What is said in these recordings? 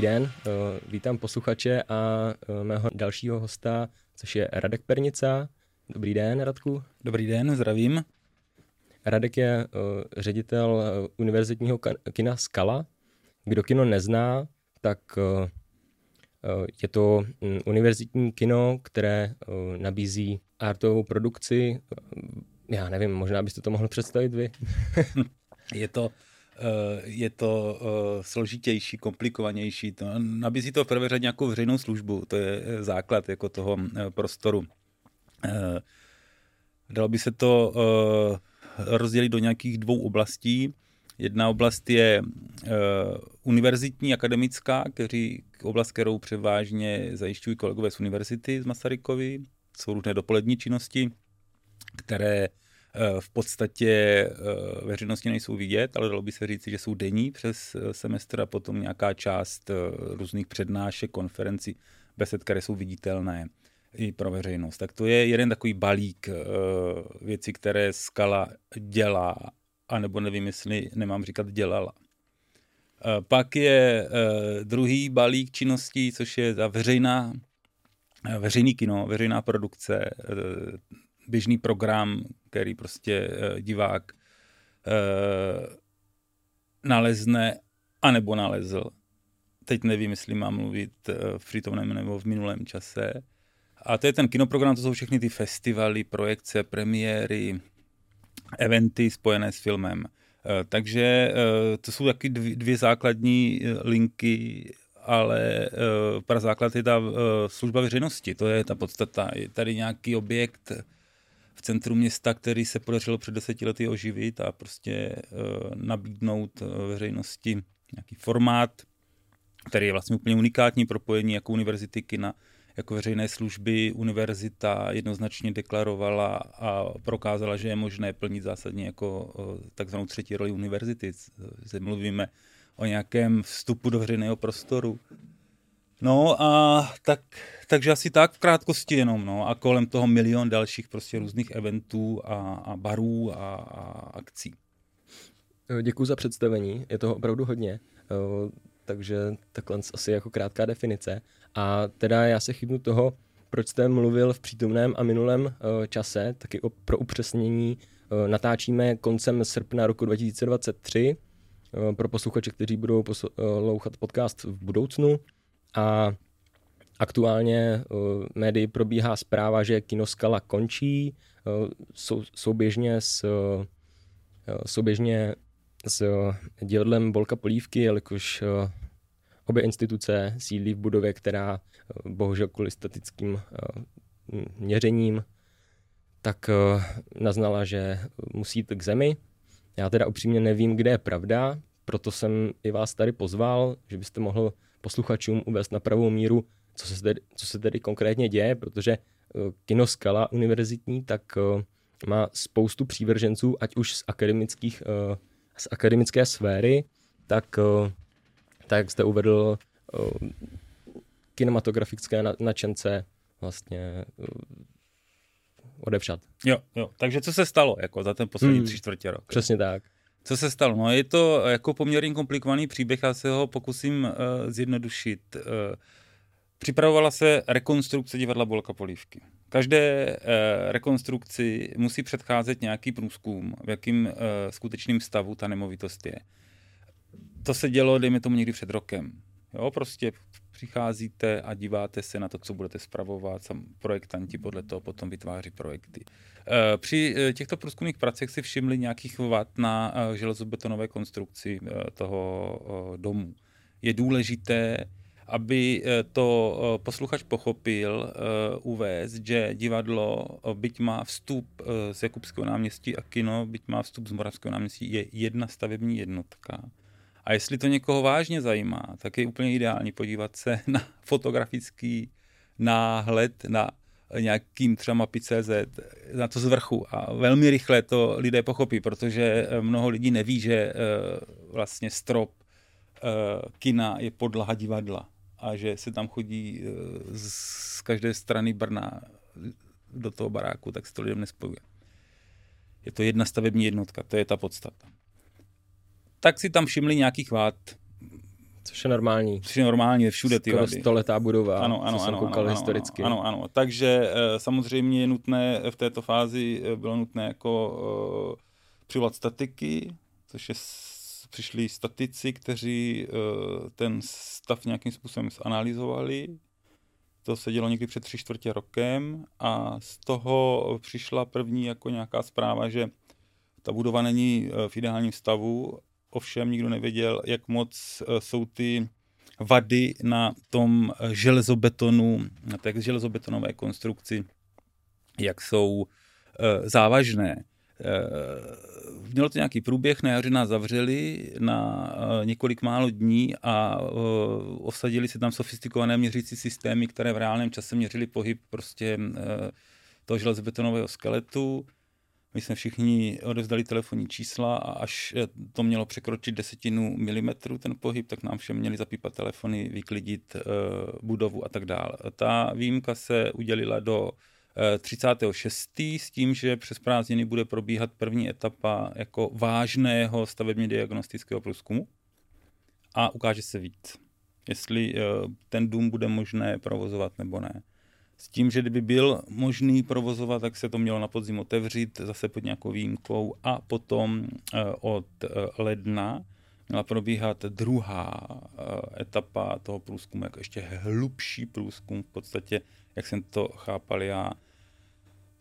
Dobrý den, vítám posluchače a mého dalšího hosta, což je Radek Pernica. Dobrý den, Radku. Dobrý den, zdravím. Radek je ředitel univerzitního kina Skala. Kdo kino nezná, tak je to mm, univerzitní kino, které nabízí artovou produkci. Já nevím, možná byste to mohl představit vy. je to Eh, je to eh, složitější, komplikovanější. To, nabízí to v prvé řadě nějakou veřejnou službu, to je eh, základ jako toho prostoru. Dalo by se to rozdělit do nějakých dvou oblastí. Jedna oblast je univerzitní, akademická, který, oblast, kterou převážně zajišťují kolegové z univerzity z Masarykovy. Jsou různé dopolední činnosti, které Eh, v podstatě eh, veřejnosti nejsou vidět, ale dalo by se říct, že jsou denní přes eh, semestr a potom nějaká část různých přednášek, konferencí, besed, které jsou viditelné i pro veřejnost. Tak to je jeden takový balík věcí, které Skala dělá, anebo nevím, jestli nemám říkat dělala. Pak je druhý balík činností, což je ta veřejná, veřejný kino, veřejná produkce, běžný program, který prostě uh, divák uh, nalezne anebo nalezl. Teď nevím, jestli mám mluvit uh, v přítomném nebo v minulém čase. A to je ten kinoprogram, to jsou všechny ty festivaly, projekce, premiéry, eventy spojené s filmem. Takže to jsou taky dvě základní linky, ale pro základ je ta služba veřejnosti, to je ta podstata. Je tady nějaký objekt, v centru města, který se podařilo před deseti lety oživit a prostě uh, nabídnout uh, veřejnosti nějaký formát, který je vlastně úplně unikátní propojení jako univerzity kina, jako veřejné služby univerzita jednoznačně deklarovala a prokázala, že je možné plnit zásadně jako uh, takzvanou třetí roli univerzity. Zde mluvíme o nějakém vstupu do veřejného prostoru, No a tak, takže asi tak v krátkosti jenom, no a kolem toho milion dalších prostě různých eventů a, a barů a, a akcí. Děkuji za představení, je toho opravdu hodně, takže takhle asi jako krátká definice. A teda já se chytnu toho, proč jste mluvil v přítomném a minulém čase, taky o, pro upřesnění. Natáčíme koncem srpna roku 2023 pro posluchače, kteří budou poslouchat podcast v budoucnu. A aktuálně uh, médii probíhá zpráva, že Kinoskala končí uh, sou, souběžně s, uh, souběžně s divadlem Bolka Polívky, jelikož obě instituce sídlí v budově, která bohužel kvůli statickým měřením tak naznala, že musí jít k zemi. Já teda upřímně nevím, kde je pravda, proto jsem i vás tady pozval, že byste mohl posluchačům uvést na pravou míru, co se tedy, co se tedy konkrétně děje, protože uh, Kino Skala univerzitní tak uh, má spoustu přívrženců, ať už z, akademických, uh, z akademické sféry, tak, tak jak jste uvedl, kinematografické nadšence vlastně odevšat. Jo, jo. Takže co se stalo jako za ten poslední hmm, tři čtvrtě rok? Přesně tak. Co se stalo? No, je to jako poměrně komplikovaný příběh, já se ho pokusím uh, zjednodušit. Uh, připravovala se rekonstrukce divadla Bolka Polívky. Každé uh, rekonstrukci musí předcházet nějaký průzkum, v jakým uh, skutečným stavu ta nemovitost je. To se dělo, dejme tomu, někdy před rokem. Jo, prostě přicházíte a díváte se na to, co budete spravovat, sam projektanti podle toho potom vytváří projekty. Eh, při eh, těchto průzkumných pracech si všimli nějakých vat na eh, železobetonové konstrukci toho domu. Je důležité, aby to posluchač pochopil, uvést, že divadlo, byť má vstup z Jakubského náměstí a kino, byť má vstup z Moravského náměstí, je jedna stavební jednotka a jestli to někoho vážně zajímá, tak je úplně ideální podívat se na fotografický náhled na nějakým třeba mapy.cz na to z vrchu a velmi rychle to lidé pochopí, protože eh, mnoho lidí neví, že eh, vlastně strop eh, kina je podlaha divadla a že se tam chodí z každé strany Brna do toho baráku, tak se to lidem nespojuje. Je to jedna stavební jednotka, to je ta podstata tak si tam všimli nějakých vád. Což je normální. Což je normální, všude ty Skoro vady. stoletá budova, Ano, ano, co ano, jsem koukal ano, historicky. Ano, ano, ano. Takže eh, samozřejmě je nutné v této fázi eh, bylo nutné jako uh, přivolat statiky, což je přišli statici, kteří uh, ten stav nějakým způsobem zanalizovali. To se dělo někdy před tři čtvrtě rokem a z toho přišla první jako nějaká zpráva, že ta budova není eh, v ideálním stavu, ovšem nikdo nevěděl, jak moc eh, jsou ty vady na tom železobetonu, na té železobetonové konstrukci, jak jsou eh, závažné. Eh, Mělo to nějaký průběh, na jaře nás zavřeli na několik málo dní a osadili se tam sofistikované měřící systémy, které v reálném čase měřily pohyb prostě toho železobetonového skeletu. My jsme všichni odevzdali telefonní čísla a až eh, to mělo překročit desetinu milimetru ten pohyb, tak nám všem měli zapípat telefony, vyklidit uh, budovu a tak dále. Ta výjimka se udělila do eh, 36. s tím, že přes prázdniny bude probíhat první etapa jako vážného stavebně diagnostického průzkumu a ukáže se víc, jestli eh, ten dům bude možné provozovat nebo ne. S tím, že kdyby byl možný provozovat, tak se to mělo na podzim otevřít zase pod nějakou výjimkou a potom eh, od eh, ledna měla probíhat druhá eh, etapa toho průzkumu, jako ještě hlubší průzkum v podstatě, jak jsem to chápal já,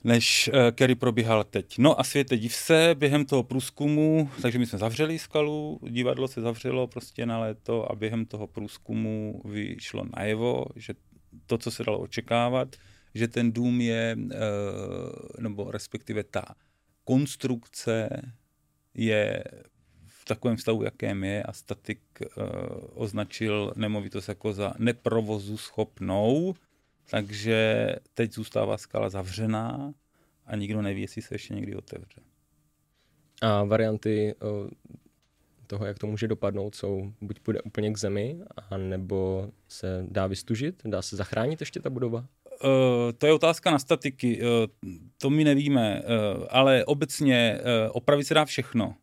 než který probíhal teď. No a světe div se, během toho průzkumu, takže my jsme zavřeli skalu, divadlo se zavřelo prostě na léto a během toho průzkumu vyšlo najevo, že to, co se dalo očekávat, že ten dům je, eh, nebo respektive ta konstrukce je v takovém stavu, jakém je a statik uh, označil nemovitost jako za neprovozu schopnou, takže teď zůstává skala zavřená a nikdo neví, jestli se ještě někdy otevře. A varianty o, toho, jak to může dopadnout, jsou buď půjde úplně k zemi, a nebo se dá vystužit, dá se zachránit ještě ta budova? Uh, to je otázka na statiky, uh, to my nevíme, uh, ale obecně uh, opravit se dá všechno.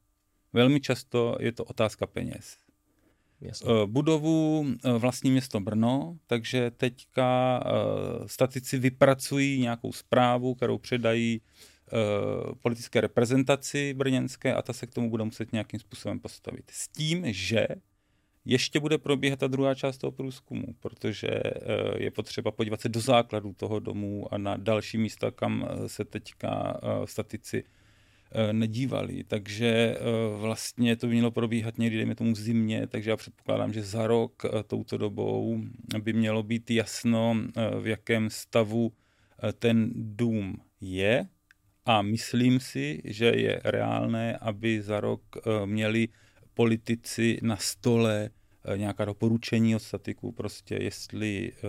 Velmi často je to otázka peněz. Jasně. Uh, budovu uh, vlastní město Brno, takže teďka uh, statici vypracují nějakou zprávu, kterou předají uh, politické reprezentaci brněnské a ta se k tomu bude muset nějakým způsobem postavit. S tím, že ještě bude probíhat ta druhá část toho průzkumu, protože uh, je potřeba podívat se do základů toho domu a na další místa, kam uh, se teďka statici nedívali. Takže vlastně to by mělo probíhat někdy, dejme tomu v zimě, takže já předpokládám, že za rok touto dobou by mělo být jasno, v jakém stavu ten dům je a myslím si, že je reálné, aby za rok uh, měli politici na stole uh, nějaká doporučení od statiků, prostě jestli uh,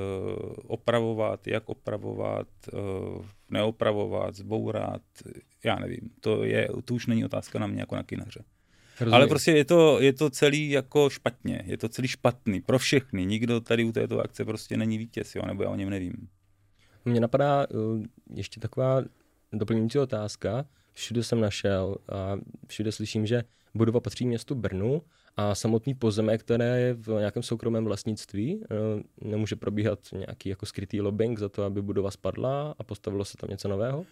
opravovat, jak opravovat, uh, neopravovat, zbourat, já nevím. To, je, to už není otázka na mě jako na kinaře. Rozumím. Ale prostě je to, je to celý jako špatně, je to celý špatný pro všechny. Nikdo tady u této akce prostě není vítěz, jo, nebo já o něm nevím. Mně napadá uh, ještě taková doplňující otázka. Všude jsem našel a všude slyším, že budova patří městu Brnu a samotný pozemek, které je v nějakém soukromém vlastnictví, uh, nemůže probíhat nějaký jako skrytý lobbying za to, aby budova spadla a postavilo se tam něco nového?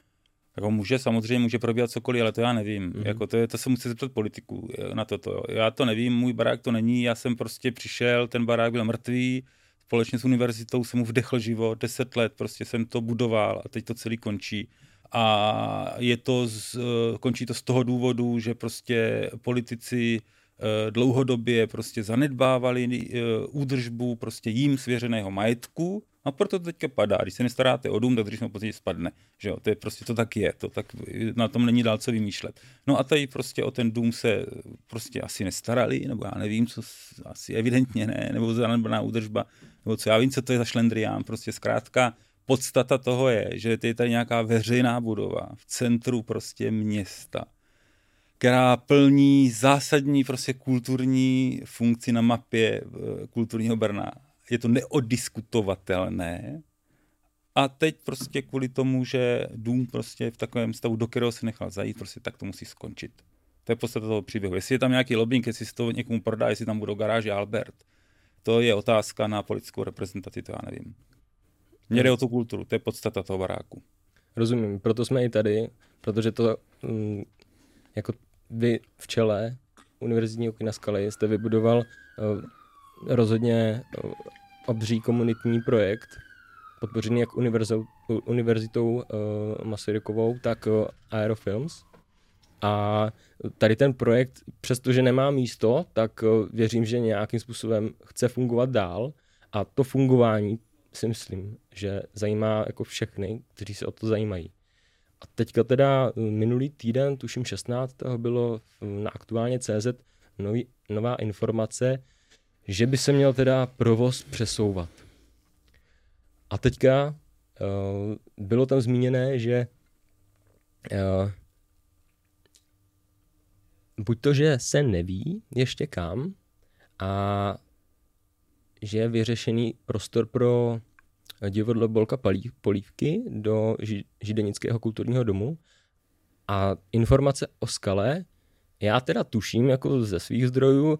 Jako může, samozřejmě může probíhat cokoliv, ale to já nevím. Mhm. Mm-hmm. Jako to, je, to se musí zeptat politiků eh, na toto. Já to nevím, můj barák to není, já jsem prostě přišel, ten barák byl mrtvý, společně s univerzitou jsem mu vdechl život, deset let prostě jsem to budoval a teď to celý končí. A je to z, eh, končí to z toho důvodu, že prostě politici eh, dlouhodobě prostě zanedbávali eh, údržbu prostě jím svěřeného majetku a proto to teďka padá. Když se nestaráte o dům, tak když později spadne. Že jo? To je prostě to tak je, to tak na tom není dál co vymýšlet. No a tady prostě o ten dům se prostě asi nestarali, nebo já nevím, co asi evidentně ne, nebo zanedbaná údržba, nebo co já vím, co to je za šlendrián. Prostě zkrátka podstata toho je, že je tady nějaká veřejná budova v centru prostě města, která plní zásadní prostě kulturní funkci na mapě eh, kulturního Brna. Je to neodiskutovatelné. A teď prostě kvůli tomu, že dům prostě v takovém stavu, do kterého se nechal zajít, prostě tak to musí skončit. To je podstata toho příběhu. Jestli je tam nějaký lobbying, jestli se to někomu prodá, jestli tam budou garáže Albert, to je otázka na politickou reprezentaci, to já nevím. Mně jde o tu kulturu, to je podstata toho baráku. Rozumím, proto jsme i tady, protože to mm, jako vy v čele univerzitního kina Skaly jste vybudoval uh, rozhodně uh, obří komunitní projekt, podpořený jak univerzitou, univerzitou uh, Masarykovou, tak uh, Aerofilms. A tady ten projekt, přestože nemá místo, tak uh, věřím, že nějakým způsobem chce fungovat dál a to fungování si myslím, že zajímá jako všechny, kteří se o to zajímají. A teďka teda minulý týden, tuším 16. bylo na aktuálně CZ nový, nová informace, že by se měl teda provoz přesouvat. A teďka uh, bylo tam zmíněné, že uh, buď to, že se neví ještě kam a že je vyřešený prostor pro divadlo Bolka Polívky do Židenického kulturního domu. A informace o skale, já teda tuším jako ze svých zdrojů,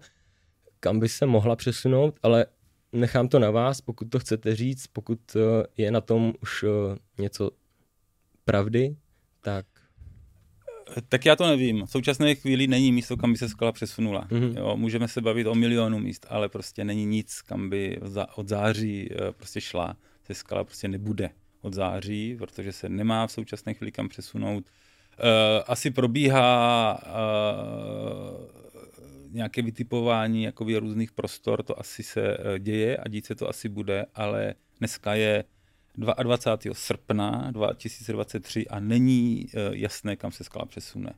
kam by se mohla přesunout, ale nechám to na vás, pokud to chcete říct, pokud eh, je na tom už eh, něco pravdy, tak tak já to nevím. V současné chvíli není místo, kam by se skala přesunula. Mm-hmm. Jo, můžeme se bavit o milionu míst, ale prostě není nic, kam by od září eh, prostě šla. Se skala prostě nebude od září, protože se nemá v současné chvíli kam přesunout. asi probíhá nějaké vytipování jakoby různých prostor, to asi se eh, děje a dít se to asi bude, ale dneska je 22. srpna 2023 a není eh, jasné, kam se skala přesune.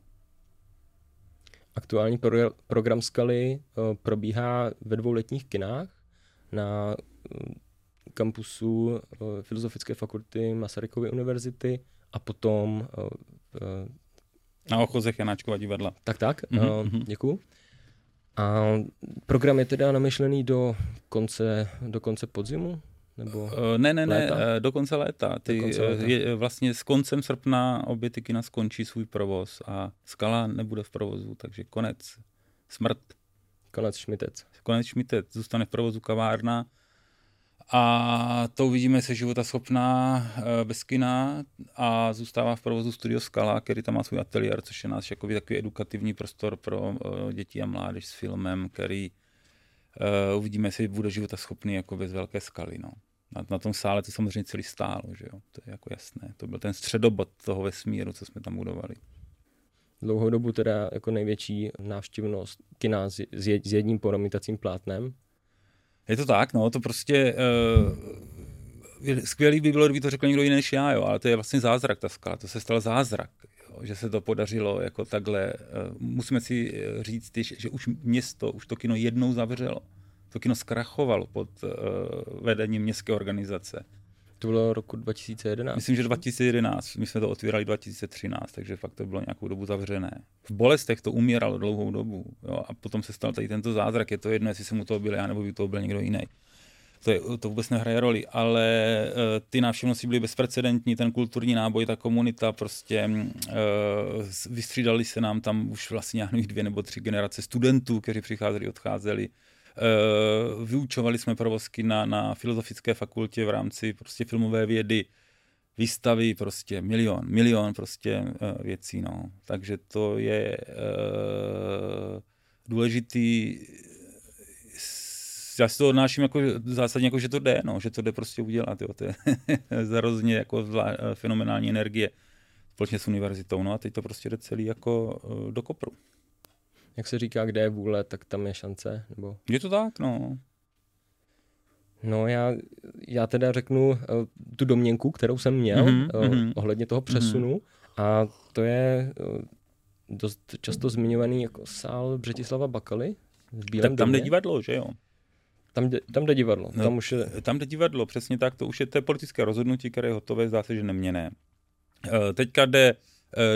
Aktuální pro- program Skaly eh, probíhá ve dvou letních kinách na kampusu Filozofické fakulty Masarykovy univerzity a potom na ochozech Janáčkova divadla. Tak, tak, mm-hmm. děkuju. A program je teda namyšlený do konce, do konce podzimu? Nebo uh, ne, ne, léta? ne, do konce léta. Ty, do konce léta. Je, vlastně s koncem srpna obě ty kina skončí svůj provoz a Skala nebude v provozu, takže konec, smrt. Konec šmitec. Konec šmitec, zůstane v provozu kavárna a to uvidíme se života schopná eh, bez kina a zůstává v provozu Studio Skala, který tam má svůj ateliér, což je náš jako takový edukativní prostor pro eh, děti a mládež s filmem, který uh, uvidíme, jestli bude života schopný jako bez velké skaly. No. Na, na tom sále to samozřejmě celý stálo, že jo? to je jako jasné. To byl ten středobod toho vesmíru, co jsme tam budovali. Dlouhou dobu teda jako největší návštěvnost kina s, s jedním promítacím plátnem, je to tak, no, to prostě uh, skvělý by bylo, kdyby to řekl někdo jiný než já, jo, ale to je vlastně zázrak ta skala, to se stal zázrak, jo, že se to podařilo jako takhle. Uh, musíme si eh, říct, že už město, už to kino jednou zavřelo. To kino zkrachovalo pod uh, vedením městské organizace. To bylo roku 2011? Myslím, že 2011. My jsme to otvírali 2013, takže fakt to bylo nějakou dobu zavřené. V bolestech to umíralo dlouhou dobu. Jo, a potom se stal tady tento zázrak. Je to jedno, jestli jsem u toho byl já, nebo by to byl někdo jiný. To, je, to vůbec nehraje roli, ale uh, ty návštěvnosti byly bezprecedentní, ten kulturní náboj, ta komunita, prostě uh, vystřídali se nám tam už vlastně nějakých dvě nebo tři generace studentů, kteří přicházeli, odcházeli. Eh, vyučovali jsme provozky na, na filozofické fakultě v rámci prostě filmové vědy, výstavy, prostě milion, milion prostě uh, věcí, no. Takže to je uh, důležitý, já si to odnáším jako zásadně, jako, že to jde, no, že to jde prostě udělat, jo. to je hrozně jako zvlá, fenomenální energie společně s univerzitou, no a teď to prostě jde celý jako do kopru jak se říká, kde je vůle, tak tam je šance, nebo? Je to tak, no. No já, já teda řeknu uh, tu domněnku, kterou jsem měl mm-hmm, uh, ohledně toho přesunu mm-hmm. a to je uh, dost často zmiňovaný jako sál Břetislava Bakaly v Bílém Tak tam jde divadlo, že jo? Tam jde, tam jde divadlo. No, tam, už je... tam jde divadlo, přesně tak. To už je to politické rozhodnutí, které je hotové, zdá se, že neměné. Teďka jde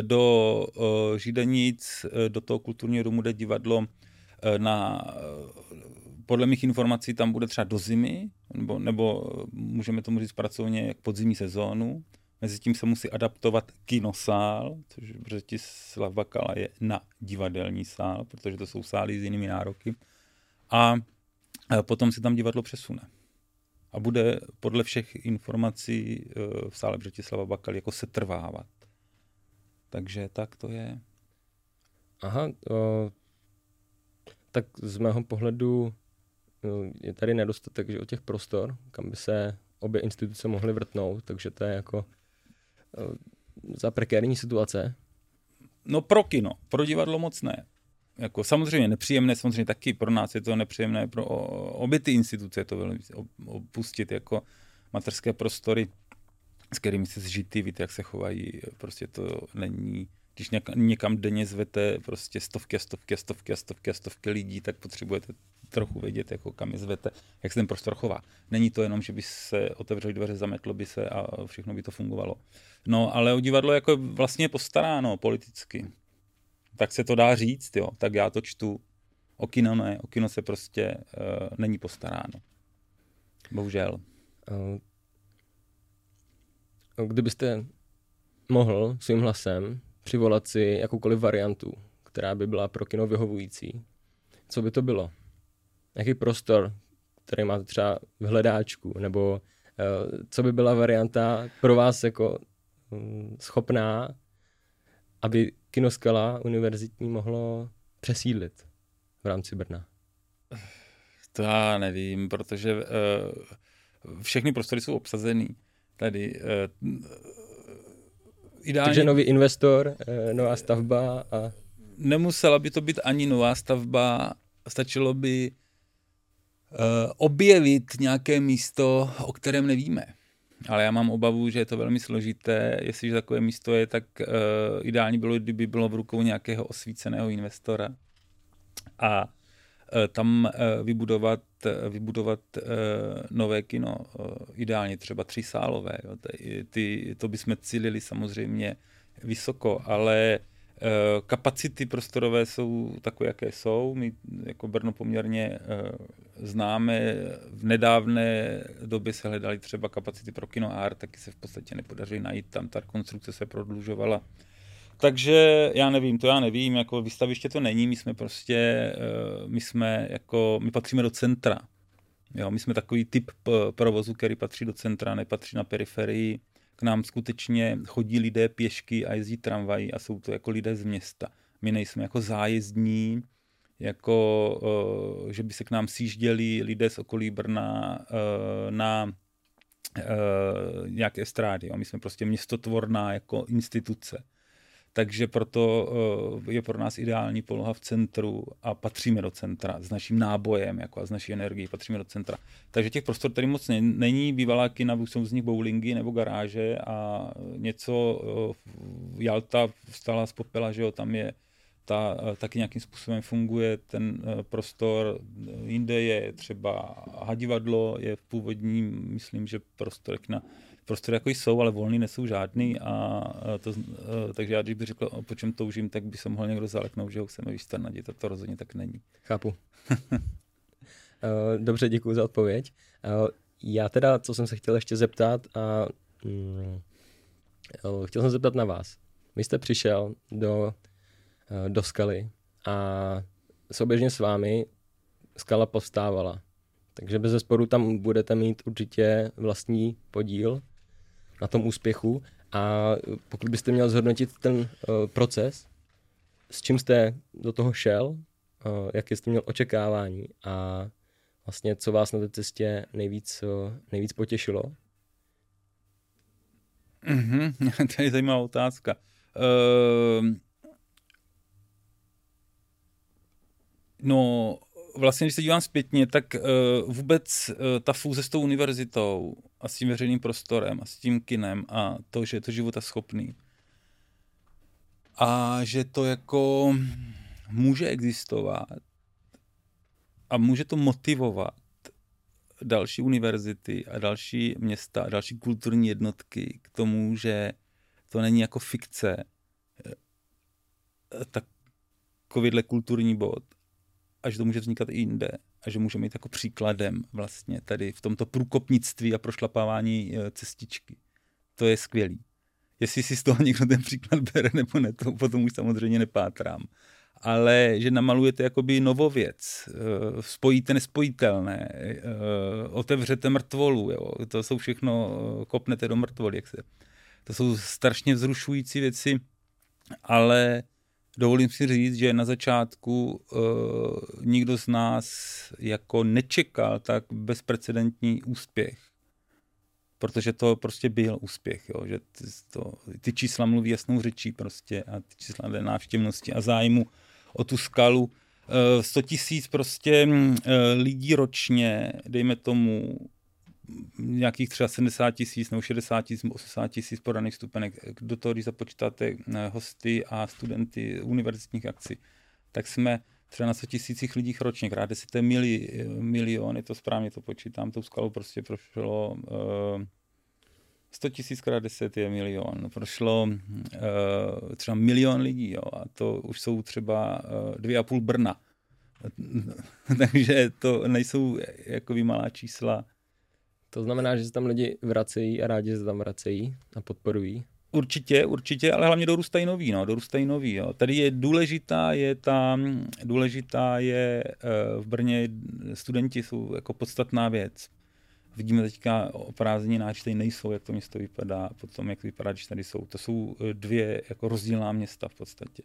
do eh, Židenic, eh, do toho kulturního domu jde divadlo na, podle mých informací tam bude třeba do zimy, nebo, nebo můžeme tomu říct pracovně podzimní sezónu. Mezitím se musí adaptovat kinosál, což Břetislav Bakala je na divadelní sál, protože to jsou sály s jinými nároky. A potom se tam divadlo přesune. A bude podle všech informací eh, v sále Břetislava Bakal jako se trvávat. Takže tak to je. Aha, o, tak z mého pohledu je tady nedostatek že o těch prostor, kam by se obě instituce mohly vrtnout, takže to je jako za prekérní situace. No pro kino, pro divadlo moc ne. Jako samozřejmě nepříjemné, samozřejmě taky pro nás je to nepříjemné, pro obě ty instituce je to velmi opustit jako materské prostory, s kterými se zžitý, víte, jak se chovají, prostě to není když někam denně zvete prostě stovky a stovky a stovky a stovky a stovky lidí, tak potřebujete trochu vědět, jako kam je zvete, jak se ten prostor chová. Není to jenom, že by se otevřeli dveře, zametlo by se a všechno by to fungovalo. No, ale o divadlo jako vlastně postaráno politicky. Tak se to dá říct, jo. Tak já to čtu. O kino ne, o kino se prostě uh, není postaráno. Bohužel. Kdybyste mohl svým hlasem přivolat si jakoukoliv variantu, která by byla pro kino vyhovující, co by to bylo? Jaký prostor, který máte třeba v hledáčku, nebo uh, co by byla varianta pro vás jako um, schopná, aby kinoskala univerzitní mohlo přesídlit v rámci Brna? To já nevím, protože uh, všechny prostory jsou obsazený. Tady uh, ideálně... Takže nový investor, eh, nová stavba a... Nemusela by to být ani nová stavba, stačilo by uh, objevit nějaké místo, o kterém nevíme. Ale já mám obavu, že je to velmi složité. Jestliže takové místo je, tak uh, ideální bylo, kdyby bylo v rukou nějakého osvíceného investora. A tam uh, vybudovat, vybudovat uh, nové kino, ideálně třeba tři sálové. Jo. Ty, to bychom cílili samozřejmě vysoko, ale kapacity prostorové jsou takové, jaké jsou. My jako Brno poměrně známe. V nedávné době se hledali třeba kapacity pro kino art, taky se v podstatě nepodařily najít. Tam ta konstrukce se prodlužovala takže já nevím, to já nevím, jako vystaviště to není, my jsme prostě, eh, my jsme jako, my patříme do centra. Jo, my jsme takový typ provozu, který patří do centra, nepatří na periferii. K nám skutečně chodí lidé pěšky a jezdí tramvají a jsou to jako lidé z města. My nejsme jako zájezdní, jako že by se k nám sjížděli lidé z okolí Brna eh, na eh, nějaké strády. My jsme prostě městotvorná jako instituce takže proto eh, je pro nás ideální poloha v centru a patříme do centra s naším nábojem jako a s naší energií, patříme do centra. Takže těch prostor tady moc není, bývalá kina, jsou z nich bowlingy nebo garáže a něco eh, Jalta vstala z popela, že jo, tam je ta, eh, taky nějakým způsobem funguje ten prostor. Jinde je třeba hadivadlo, je v původním, myslím, že prostor na prostory jako jsou, ale volný nejsou žádný a to, takže já když bych řekl, po čem toužím, tak by se mohl někdo zaleknout, že ho chceme vystanadit a to rozhodně tak není. Chápu. Dobře, děkuji za odpověď. Já teda, co jsem se chtěl ještě zeptat, a, mm, chtěl jsem se zeptat na vás. Vy jste přišel do, do skaly a souběžně s vámi skala povstávala. Takže bez zesporu tam budete mít určitě vlastní podíl na tom úspěchu. A pokud byste měl zhodnotit ten uh, proces, s čím jste do toho šel, uh, jaké jste měl očekávání a vlastně co vás na té cestě nejvíc, uh, nejvíc potěšilo? Mm-hmm, to je zajímavá otázka. Uh, no, vlastně, když se dívám zpětně, tak uh, vůbec uh, ta fúze s tou univerzitou a s tím veřejným prostorem a s tím kinem a to, že je to života schopný a že to jako může existovat a může to motivovat další univerzity a další města a další kulturní jednotky k tomu, že to není jako fikce eh, takovýhle kulturní bod, a že to může vznikat i jinde a že můžeme jít jako příkladem vlastně tady v tomto průkopnictví a prošlapávání e, cestičky. To je skvělý. Jestli si z toho někdo ten příklad bere nebo ne, to potom už samozřejmě nepátrám. ale že namalujete jakoby novověc, eh, spojíte nespojitelné, eh, otevřete mrtvolu, jo. to jsou všechno, kopnete do mrtvoly, jak se. To jsou strašně vzrušující věci, ale dovolím si říct, že na začátku uh, nikdo z nás jako nečekal tak bezprecedentní úspěch. Protože to prostě byl úspěch, jo, že to, ty čísla mluví jasnou řečí prostě a ty čísla návštěvnosti a zájmu o tu skalu. 100 tisíc prostě uh, lidí ročně, dejme tomu, nějakých třeba 70 tisíc nebo 60 tisíc nebo 80 tisíc podaných stupenek. Do toho, když započítáte eh, hosty a studenty univerzitních akcí, tak jsme třeba na 100 tisících lidích ročně, krát deseté mili, milion, je to správně, to počítám, tou skalou prostě prošlo uh, 100 tisíc krát 10 je milion. Prošlo uh, třeba milion lidí, jo, a to už jsou třeba uh, dvě a půl Brna. Takže to nejsou jako malá čísla. To znamená, že se tam lidi vracejí a rádi se tam vracejí a podporují? Určitě, určitě, ale hlavně dorůstají noví, no, dorůstají noví, jo. Tady je důležitá, je ta, důležitá je eh, v Brně, studenti jsou jako podstatná věc. Vidíme teďka o prázdninách, tady nejsou, jak to město vypadá, potom jak vypadá, když tady jsou. To jsou eh, dvě jako rozdílná města v podstatě.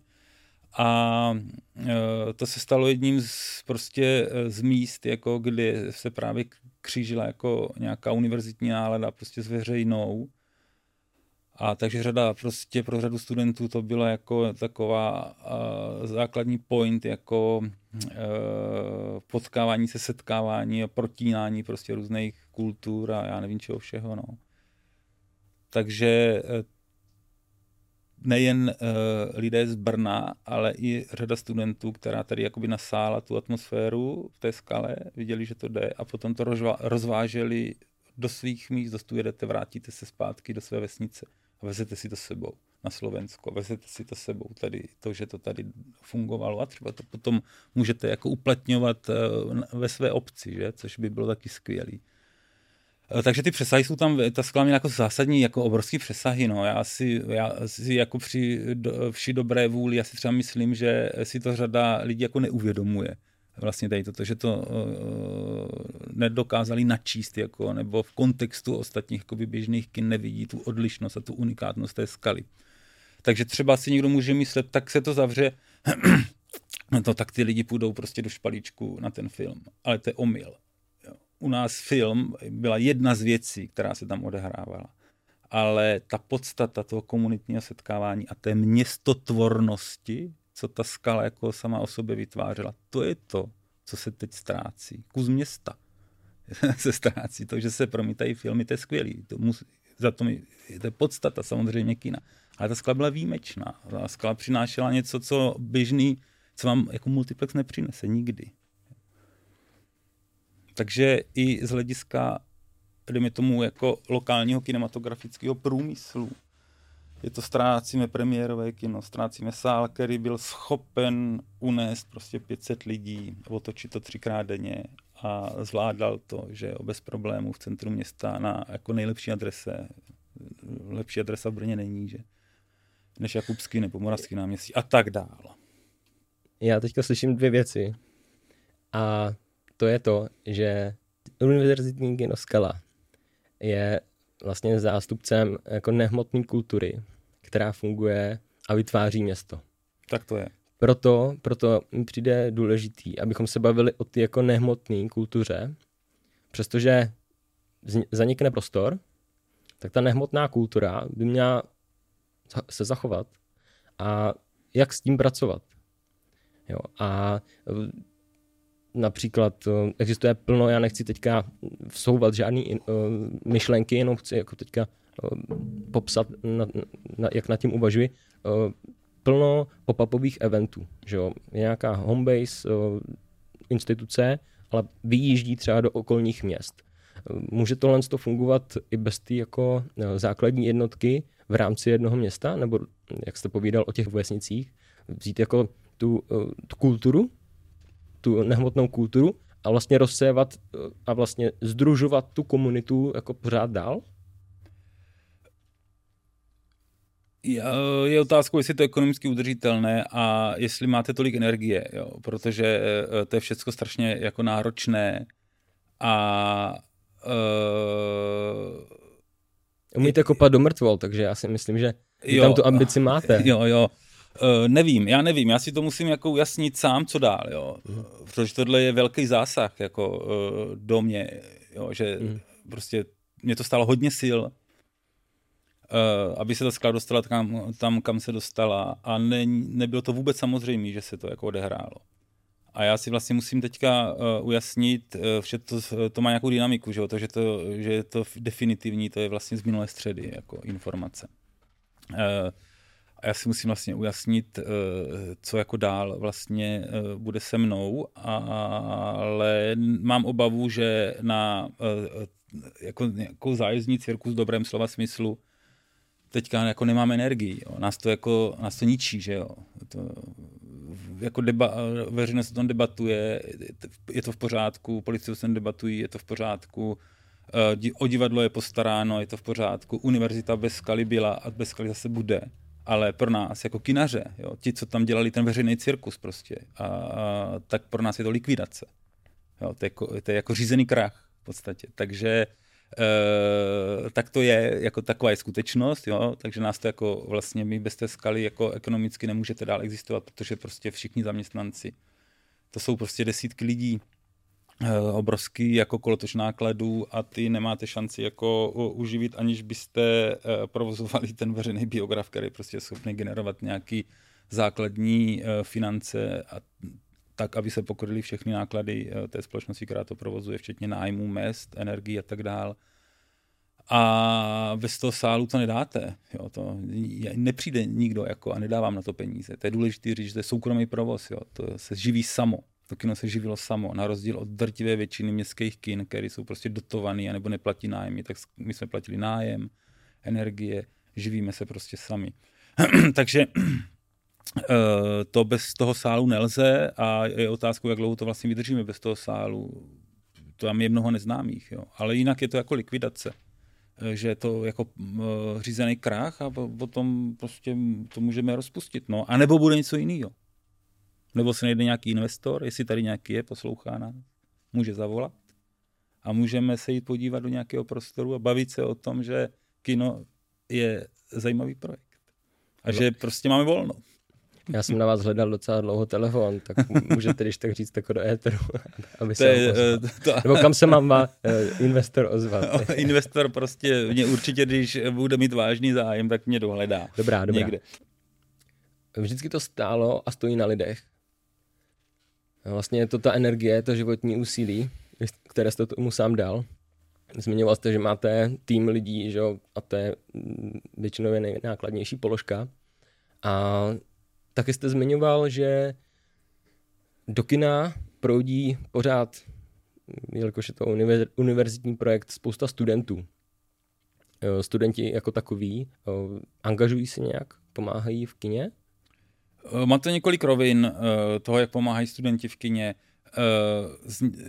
A e, to se stalo jedním z, prostě z míst, jako kdy se právě křížila jako nějaká univerzitní nálada prostě s veřejnou. A takže řada prostě pro řadu studentů to bylo jako taková uh, základní point, jako uh, potkávání se, setkávání a protínání prostě různých kultur a já nevím čeho všeho, no. Takže nejen uh, lidé z Brna, ale i řada studentů, která tady jakoby nasála tu atmosféru v té skale, viděli, že to jde a potom to rozva- rozváželi do svých míst, do jedete, vrátíte se zpátky do své vesnice a vezete si to sebou na Slovensko, vezete si to sebou tady, to, že to tady fungovalo a třeba to potom můžete jako uplatňovat uh, ve své obci, že? což by bylo taky skvělý. Eh, takže ty přesahy jsou tam, ta skla mě jako zásadní, jako obrovský přesahy, no. Já si, já si jako při do, vši dobré vůli, já si třeba myslím, že si to řada lidí jako neuvědomuje. Vlastně tady toto, že to uh, nedokázali načíst, jako, nebo v kontextu ostatních jako běžných kin nevidí tu odlišnost a tu unikátnost té skaly. Takže třeba si někdo může myslet, tak se to zavře, no tak ty lidi půjdou prostě do špalíčku na ten film. Ale to je omyl u nás film byla jedna z věcí, která se tam odehrávala. Ale ta podstata toho komunitního setkávání a té městotvornosti, co ta skala jako sama o sobě vytvářela, to je to, co se teď ztrácí. Kus města se ztrácí. To, že se promítají filmy, to je skvělý. To musí, za to, mi, to je podstata samozřejmě kina. Ale ta skala byla výjimečná. Ta skala přinášela něco, co běžný, co vám jako multiplex nepřinese nikdy. Takže i z hlediska, dejme tomu, jako lokálního kinematografického průmyslu, je to ztrácíme premiérové kino, ztrácíme sál, který byl schopen unést prostě 500 lidí, otočit to třikrát denně a zvládal to, že bez problémů v centru města na jako nejlepší adrese, lepší adresa v Brně není, že než Jakubský nebo Moravský náměstí a tak dál. Já teďka slyším dvě věci. A to je to, že univerzitní Skala je vlastně zástupcem jako nehmotné kultury, která funguje a vytváří město. Tak to je. Proto, proto mi přijde důležitý, abychom se bavili o ty jako nehmotné kultuře, přestože zanikne prostor, tak ta nehmotná kultura by měla se zachovat a jak s tím pracovat. Jo, a například eh, existuje plno, já nechci teďka vsouvat žádný uh, myšlenky, jenom chci jako teďka uh, popsat, na, na, jak nad tím uvažuji, uh, plno pop-upových eventů, že jo, nějaká homebase uh, instituce, ale vyjíždí třeba do okolních měst. Může tohle to fungovat i bez té jako základní jednotky v rámci jednoho města, nebo jak jste povídal o těch vesnicích, vzít jako tu, tu kulturu tu nehmotnou kulturu a vlastně rozsévat eh, a vlastně združovat tu komunitu jako pořád dál? Je otázkou, jestli to je ekonomicky udržitelné a jestli máte tolik energie, jo, protože eh, to je všechno strašně jako náročné a uh, Umíte kopat do mrtvol, takže já si myslím, že jo, tam tu ambici máte. Jo, jo. Uh, nevím, já nevím, já si to musím jako ujasnit sám, co dál, jo. Uh, protože tohle je velký zásah jako uh, do mě, jo, že uh. prostě mě to stalo hodně sil, uh, aby se ta skla dostala tam, tam, kam se dostala a ne, nebylo to vůbec samozřejmé, že se to jako odehrálo. A já si vlastně musím teďka uh, ujasnit, uh, že to, to má nějakou dynamiku, že, to, že, to, že je to definitivní, to je vlastně z minulé středy jako informace. Uh, a já si musím vlastně ujasnit, uh, co jako dál vlastně uh, bude se mnou, ale mám obavu, že na uh, jako nějakou zájezdní cirkus v dobrém slova smyslu teďka jako nemáme energii. Jo. Nás to jako, nás to ničí, že jo. To, jako deba, veřejnost o tom debatuje, je to v pořádku, policie se debatují, je to v pořádku, eh, o divadlo je postaráno, je to v pořádku, univerzita bez skaly byla a bez skaly zase bude, ale pro nás jako kinaře, jo, ti, co tam dělali ten veřejný cirkus prostě, a, a, tak pro nás je to likvidace. Jo, to, je jako, to je jako řízený krach v podstatě. Takže Uh, tak to je, jako taková je skutečnost, jo? takže nás to jako vlastně my bez té skaly jako ekonomicky nemůžete dál existovat, protože prostě všichni zaměstnanci, to jsou prostě desítky lidí, obrovský jako kolotoč nákladů a ty nemáte šanci jako uživit, aniž byste uh, provozovali ten veřejný biograf, který prostě schopný generovat nějaký základní finance a tak, aby se pokryly všechny náklady eh, té společnosti, která to provozuje, včetně nájmu, mest, energii a tak dál. A bez toho sálu to nedáte. Jo, to nepřijde nikdo jako a nedávám na to peníze. To je důležité říct, že to je soukromý provoz. Jo, to se živí samo. To kino se živilo samo, na rozdíl od drtivé většiny městských kin, které jsou prostě dotované nebo neplatí nájmy, tak my jsme platili nájem, energie, živíme se prostě sami. Takže Eh, to bez toho sálu nelze a je otázkou, jak dlouho to vlastně vydržíme bez toho sálu. Tam je mnoho neznámých, jo. ale jinak je to jako likvidace eh, že je to jako uh, řízený krach a potom prostě to můžeme rozpustit. No. A nebo bude něco jiného. Nebo se najde nějaký investor, jestli tady nějaký je, poslouchá nás, může zavolat a můžeme se jít podívat do nějakého prostoru a bavit se o tom, že kino je zajímavý projekt. A no. že prostě máme volno. Já jsem na vás hledal docela dlouho telefon, tak můžete když tak říct tako do éteru, aby to je, uh, to... Nebo kam se mám má uh, investor ozvat? No, investor prostě mě určitě, když bude mít vážný zájem, tak mě dohledá. Dobrá, dobrá. Někde. Vždycky to stálo a stojí na lidech. Vlastně je to ta energie, to životní úsilí, které jste tomu sám dal. Zmiňoval jste, že máte tým lidí, že jo, a to je většinou nejnákladnější položka. A Taky jste zmiňoval, že do kina proudí pořád, jelikož je to univerzitní projekt, spousta studentů. Studenti jako takový angažují se nějak, pomáhají v kině? Má to několik rovin toho, jak pomáhají studenti v kině.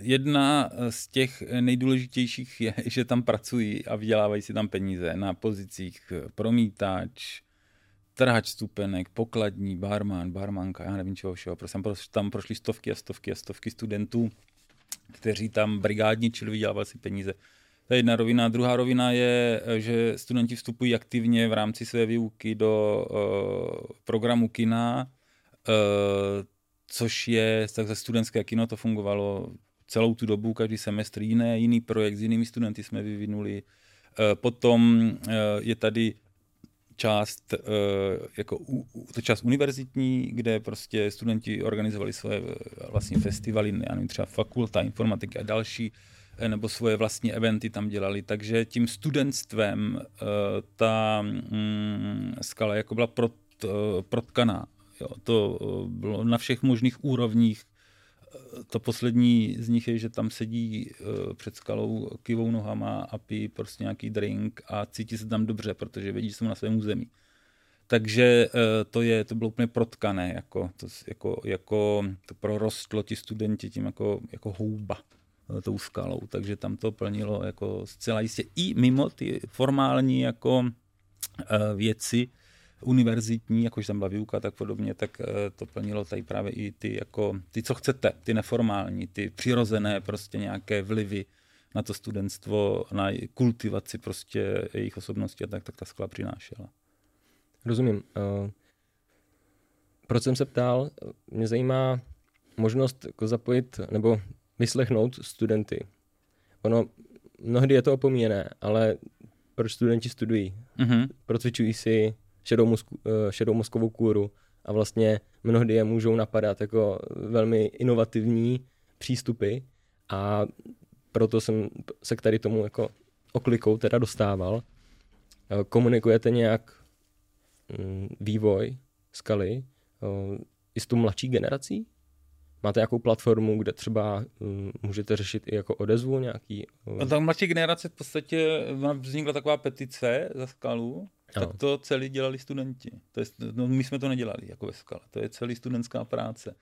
Jedna z těch nejdůležitějších je, že tam pracují a vydělávají si tam peníze na pozicích promítač, trhač stupenek, pokladní, barman, barmanka, já nevím čeho všeho. Prostě tam prošly stovky a stovky a stovky studentů, kteří tam brigádničili, vydělávali si peníze. To je jedna rovina. Druhá rovina je, že studenti vstupují aktivně v rámci své výuky do uh, programu kina, uh, což je tak za studentské kino, to fungovalo celou tu dobu, každý semestr jiné, jiný projekt s jinými studenty jsme vyvinuli. Uh, potom uh, je tady část, eh, jako to část univerzitní, kde prostě studenti organizovali své eh, vlastní festivaly, nevím, třeba fakulta informatiky a další, eh, nebo svoje vlastní eventy tam dělali. Takže tím studentstvem ta mm, skala jako byla prot, protkaná. Jo, to bylo na všech možných úrovních to poslední z nich je, že tam sedí před skalou kivou nohama a pijí prostě nějaký drink a cítí se tam dobře, protože vědí, že jsou na svém území. Takže to, je, to bylo úplně protkané, jako, to, jako, jako to prorostlo ti studenti tím jako, jako houba tou skalou, takže tam to plnilo jako zcela jistě i mimo ty formální jako uh, věci, univerzitní, jakož tam byla výuka tak podobně, tak eh, to plnilo tady právě i ty, jako, ty, co chcete, ty neformální, ty přirozené prostě nějaké vlivy na to studentstvo, na kultivaci prostě jejich osobnosti a tak, tak ta skla přinášela. Rozumím. Proč jsem se ptal, mě zajímá možnost jako zapojit nebo vyslechnout studenty. Ono, mnohdy je to opomíjené, ale proč studenti studují? Mm-hmm. Procvičují si šedou, mozku, eh, šedou mozkovou kůru a vlastně mnohdy je můžou napadat jako velmi inovativní přístupy a proto jsem se k tady tomu jako oklikou teda dostával. Eh, komunikujete nějak mm, vývoj skaly eh, i s tou mladší generací? Máte nějakou platformu, kde třeba um, můžete řešit i jako odezvu nějaký? Um... Ta mladší generace v podstatě vznikla taková petice za skalu, ano. tak to celý dělali studenti. To je, no, my jsme to nedělali jako ve skale, to je celý studentská práce.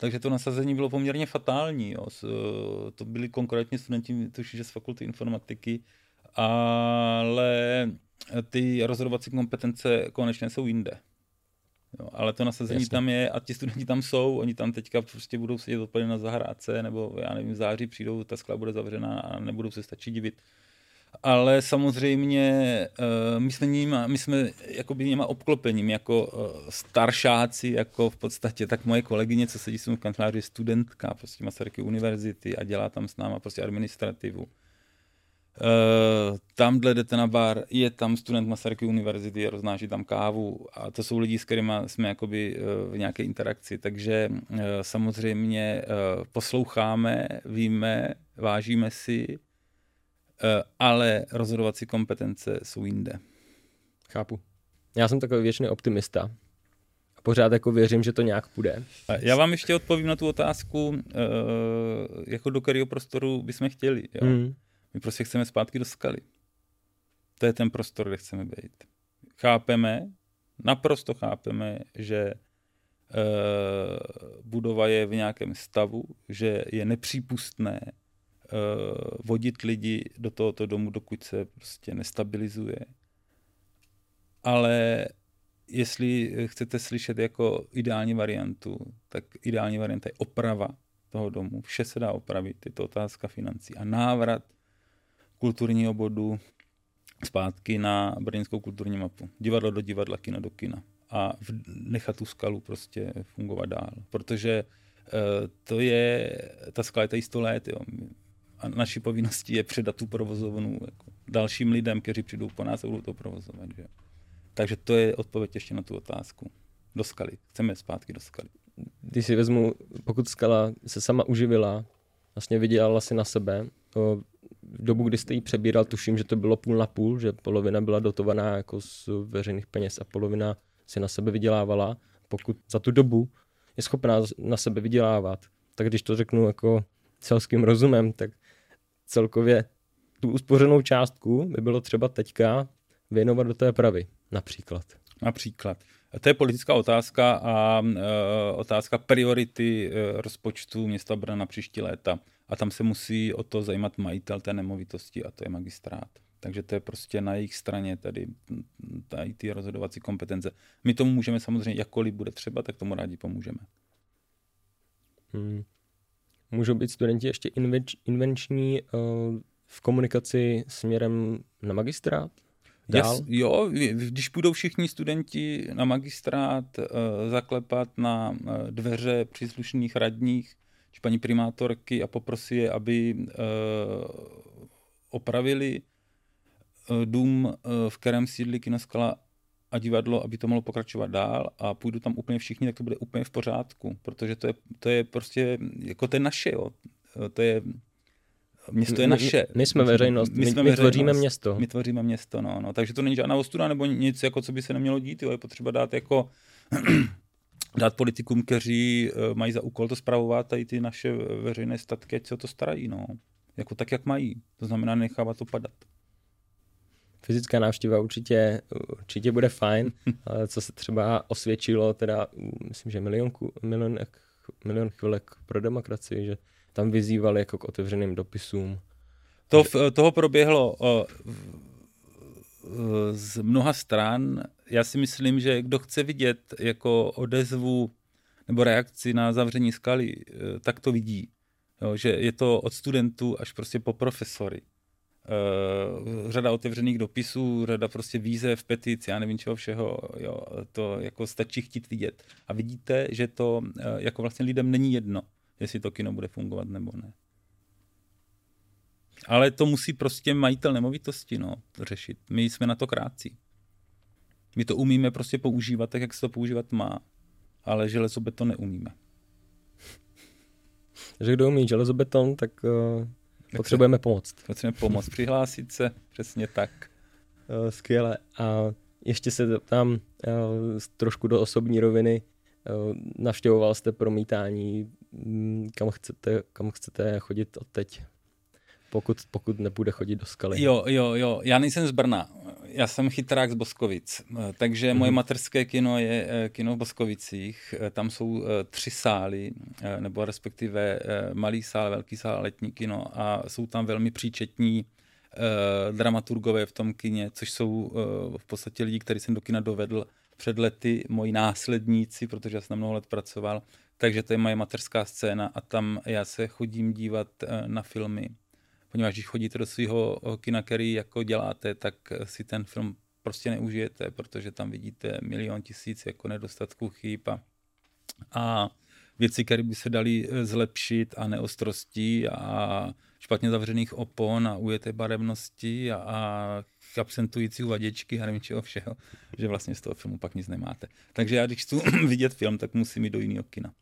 Takže to nasazení bylo poměrně fatální. Jo. To byli konkrétně studenti, tuším, že z fakulty informatiky, ale ty rozhodovací kompetence konečně jsou jinde. Jo, ale to nasazení Jasně. tam je a ti studenti tam jsou, oni tam teďka prostě budou sedět odpoledne na zahrádce, nebo já nevím, v září přijdou, ta skla bude zavřená a nebudou se stačit divit. Ale samozřejmě uh, my jsme, nima, my jsme jakoby něma obklopením, jako uh, staršáci, jako v podstatě, tak moje kolegyně, co sedí v kanceláři, je studentka prostě Masaryky univerzity a dělá tam s náma prostě administrativu. Uh, tamhle jdete na bar, je tam student Masaryky univerzity, roznáší tam kávu a to jsou lidi, s kterými jsme jakoby uh, v nějaké interakci, takže uh, samozřejmě posloucháme, víme, vážíme si, ale rozhodovací kompetence jsou jinde. Chápu. Já jsem takový věčný optimista. A pořád jako věřím, že to nějak půjde. Já vám ještě odpovím na tu otázku, jako do kterého prostoru bychom chtěli. Jo? Mm. My prostě chceme zpátky do skaly. To je ten prostor, kde chceme být. Chápeme, naprosto chápeme, že e, budova je v nějakém stavu, že je nepřípustné e, vodit lidi do tohoto domu, dokud se prostě nestabilizuje. Ale jestli chcete slyšet jako ideální variantu, tak ideální varianta je oprava toho domu. Vše se dá opravit, je to otázka financí. A návrat kulturního bodu zpátky na brněnskou kulturní mapu. Divadlo do divadla, kino do kina. A nechat tu skalu prostě fungovat dál. Protože uh, to je, ta skala je tady 100 let, jo. A naší povinností je předat tu provozovnu jako dalším lidem, kteří přijdou po nás a budou to provozovat. Že? Takže to je odpověď ještě na tu otázku. Do skaly. Chceme zpátky do skaly. Když si vezmu, pokud skala se sama uživila, vlastně vydělala si na sebe, v dobu, kdy jste ji přebíral, tuším, že to bylo půl na půl, že polovina byla dotovaná jako z veřejných peněz a polovina si na sebe vydělávala. Pokud za tu dobu je schopná na sebe vydělávat, tak když to řeknu jako celským rozumem, tak celkově tu uspořenou částku by bylo třeba teďka věnovat do té pravy, například. Například. To je politická otázka a e, otázka priority e, rozpočtu města Brna na příští léta a tam se musí o to zajímat majitel té nemovitosti a to je magistrát. Takže to je prostě na jejich straně tady, tady ty rozhodovací kompetence. My tomu můžeme samozřejmě, jakkoliv bude třeba, tak tomu rádi pomůžeme. Hmm. Můžou být studenti ještě invenč, invenční uh, v komunikaci směrem na magistrát? Dál? Yes, jo, když půjdou všichni studenti na magistrát uh, zaklepat na uh, dveře příslušných radních, či paní primátorky a poprosí je, aby uh, opravili uh, dům, uh, v kterém sídlí kinoskala a divadlo, aby to mohlo pokračovat dál a půjdu tam úplně všichni, tak to bude úplně v pořádku, protože to je, to je prostě, jako to je naše, jo. To je, město je naše. My, my jsme veřejnost, my, my, jsme my veřejnost, tvoříme město. My tvoříme město, no, no. Takže to není žádná ostuda nebo nic, jako co by se nemělo dít, jo. Je potřeba dát jako dát politikům, kteří eh, mají za úkol to zpravovat tady ty naše veřejné statky, ať se o to starají, no. Jako tak, jak mají. To znamená nechávat to padat. Fyzická návštěva určitě, určitě bude fajn, ale co se třeba osvědčilo, teda myslím, že milion, milion, milion chvilek pro demokracii, že tam vyzývali jako k otevřeným dopisům. To, toho proběhlo z mnoha stran já si myslím, že kdo chce vidět jako odezvu nebo reakci na zavření skaly, eh, tak to vidí. Jo, že je to od studentů až prostě po profesory. Uh, řada otevřených dopisů, řada prostě výzev, petic, já nevím čeho všeho, jo, to jako stačí chtít vidět. A vidíte, že to uh, jako vlastně lidem není jedno, jestli to kino bude fungovat nebo ne. Ale to musí prostě majitel nemovitosti no, řešit. My jsme na to krátcí. My to umíme prostě používat tak, jak se to používat má, ale železobeton neumíme. že kdo umí železobeton, tak uh, potřebujeme pomoc. Potřebujeme pomoc, přihlásit se, přesně tak. Uh, skvěle. A ještě se tam uh, trošku do osobní roviny. Uh, navštěvoval jste promítání, um, kam chcete, kam chcete chodit od teď? Pokud, pokud nebude chodit do skaly. Jo, jo, jo. Já nejsem z Brna. Já jsem chytrák z Boskovic. Takže mm-hmm. moje materské kino je eh, kino v Boskovicích. Eh, tam jsou eh, tři sály, nebo respektive malý sál, velký sál, letní kino a jsou tam velmi příčetní dramaturgové v tom kině, což jsou v podstatě lidi, který jsem do kina dovedl před lety, moji následníci, protože já jsem mnoho let pracoval. Takže to je moje materská scéna a tam já se chodím dívat na filmy poněvadž když chodíte do svého kina, který jako děláte, tak si ten film prostě neužijete, protože tam vidíte milion tisíc jako nedostatků chyb a, a věci, které by se daly zlepšit a neostrostí a špatně zavřených opon a ujeté barevnosti a, a absentující uvaděčky a nevím čeho všeho, že vlastně z toho filmu pak nic nemáte. Takže já když chci vidět film, tak musím jít do jiného kina.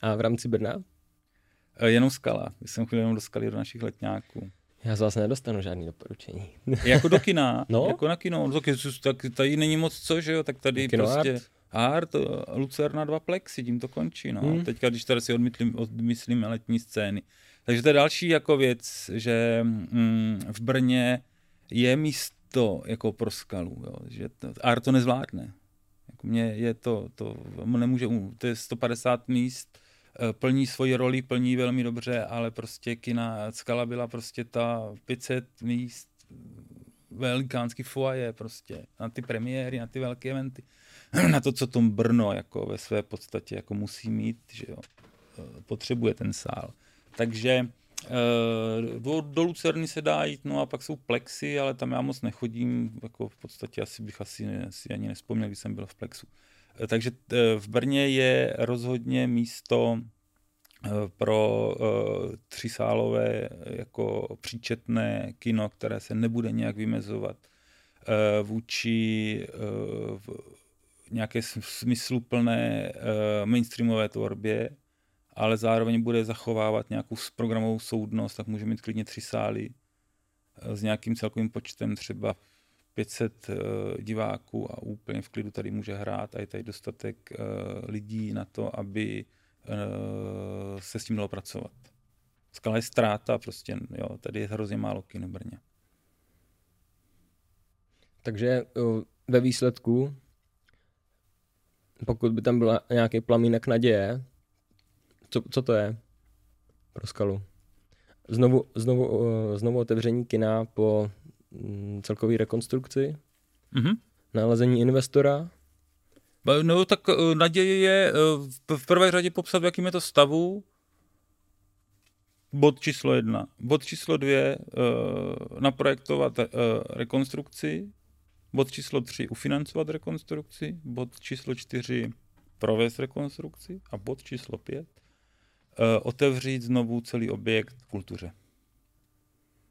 A v rámci Brna? Eh, jenom skala. Jsem chvíli jenom do skaly do našich letňáků. Já z vás nedostanu žádný doporučení. jako do kina. No? Jako na kino. No, tak, tak tady není moc co, že jo? Tak tady kino prostě... Art? Art, eh, Lucerna dva plexy, tím to končí. No. Hmm. Teďka, když tady si odmyslím, odmyslím letní scény. Takže to je další jako věc, že mm, v Brně je místo jako pro skalu, jo, že to, Art to nezvládne. Jako mě je to, to nemůže, to je 150 míst, plní svoji roli, plní velmi dobře, ale prostě kina Skala byla prostě ta 500 míst velikánský foaje prostě na ty premiéry, na ty velké eventy, na to, co tom Brno jako ve své podstatě jako musí mít, že jo, eh, potřebuje ten sál. Takže eh, do, do Lucerny se dá jít, no a pak jsou plexy, ale tam já moc nechodím, jako v podstatě asi bych asi, asi ani nespomněl, když jsem byl v plexu. Takže eh, v Brně je rozhodně místo eh, pro eh, třisálové jako příčetné kino, které se nebude nějak vymezovat vůči nějaké smysluplné mainstreamové tvorbě, ale zároveň bude zachovávat nějakou programovou soudnost, tak může mít klidně tři sály s nějakým celkovým počtem třeba 500 uh, eh, diváků a úplně v klidu tady může hrát a je tady dostatek uh, lidí na to, aby uh, se s tím dalo pracovat. Skala je ztráta, prostě, jo, tady je hrozně málo kino Brně. Takže ve výsledku, pokud by tam byl nějaký plamínek naděje, co, co to je pro skalu? Znovu, znovu, znovu otevření kina po Mm, celkové rekonstrukci, mm-hmm. nalezení investora. No tak eh, naděje je eh, v prvé řadě popsat, v jakým je to stavu, bod číslo jedna. Bod číslo dvě, eh, naprojektovat rekonstrukci. Bod číslo tři, ufinancovat rekonstrukci. Bod číslo čtyři, provést rekonstrukci. A bod číslo pět, otevřít znovu celý objekt kultuře.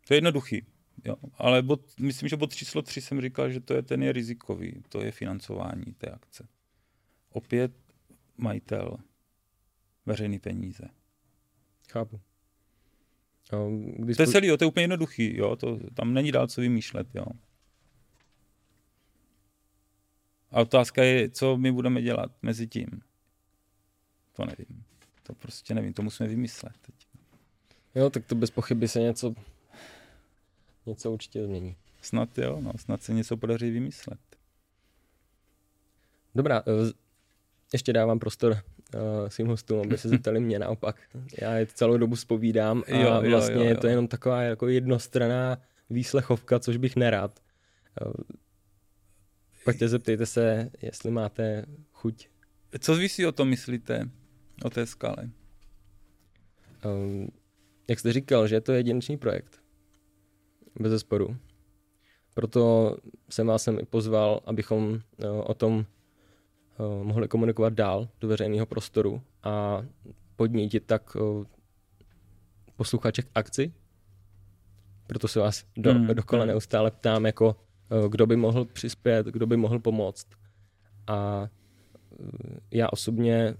To je jednoduchý. Jo, ale bod, myslím, že bod číslo 3 jsem říkal, že to je ten je rizikový, to je financování té akce. Opět majitel, veřejný peníze. Chápu. Když to je celý, jo, to je úplně jednoduchý, jo, to, tam není dál co vymýšlet, jo. A otázka je, co my budeme dělat mezi tím. To nevím. To prostě nevím, to musíme vymyslet teď. Jo, tak to bez pochyby se něco něco určitě změní. Snad jo, no, snad se něco podaří vymyslet. Dobrá, eh, ještě dávám prostor uh, svým hostům, aby se zeptali mě naopak. Já je celou dobu spovídám a jo, vlastně jo, jo, jo. je to jenom taková jako jednostraná výslechovka, což bych nerád. Uh, Pojďte zeptejte se, jestli máte chuť. Co vy si o tom myslíte, o té skale? Um, jak jste říkal, že je to jedinečný projekt. Bez sporu. Proto jsem vás sem i pozval, abychom uh, o tom uh, mohli komunikovat dál do veřejného prostoru a podnítit tak uh, posluchače k akci. Proto se vás do, mm, dokola neustále ptám, jako kdo by mohl přispět, kdo by mohl pomoct. A já osobně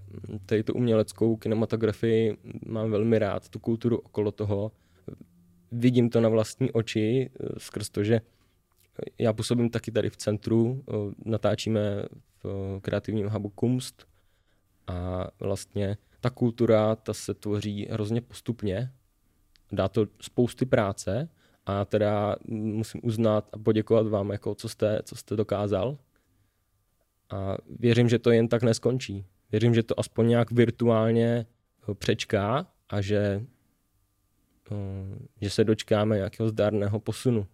tady tu uměleckou kinematografii mám velmi rád, tu kulturu okolo toho. Vidím to na vlastní oči, skrz to, že já působím taky tady v centru, natáčíme v kreativním hubu Kunst a vlastně ta kultura, ta se tvoří hrozně postupně, dá to spousty práce a teda musím uznat a poděkovat vám, jako co jste, co jste dokázal. A věřím, že to jen tak neskončí. Věřím, že to aspoň nějak virtuálně přečká a že, že se dočkáme nějakého zdárného posunu.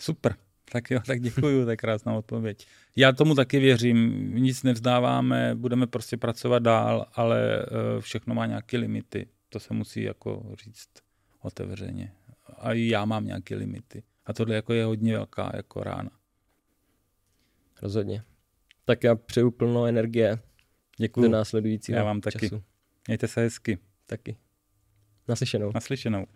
Super. Tak jo, tak děkuju, je krásná odpověď. Já tomu taky věřím, nic nevzdáváme, budeme prostě pracovat dál, ale eh, všechno má nějaké limity. To se musí jako říct otevřeně. A i já mám nějaké limity. A tohle jako je hodně velká jako rána. Rozhodně. Tak já přeju plno energie Děkuji. do následujícího Já vám taky. Času. Mějte se hezky. Taky. Naslyšenou. Naslyšenou.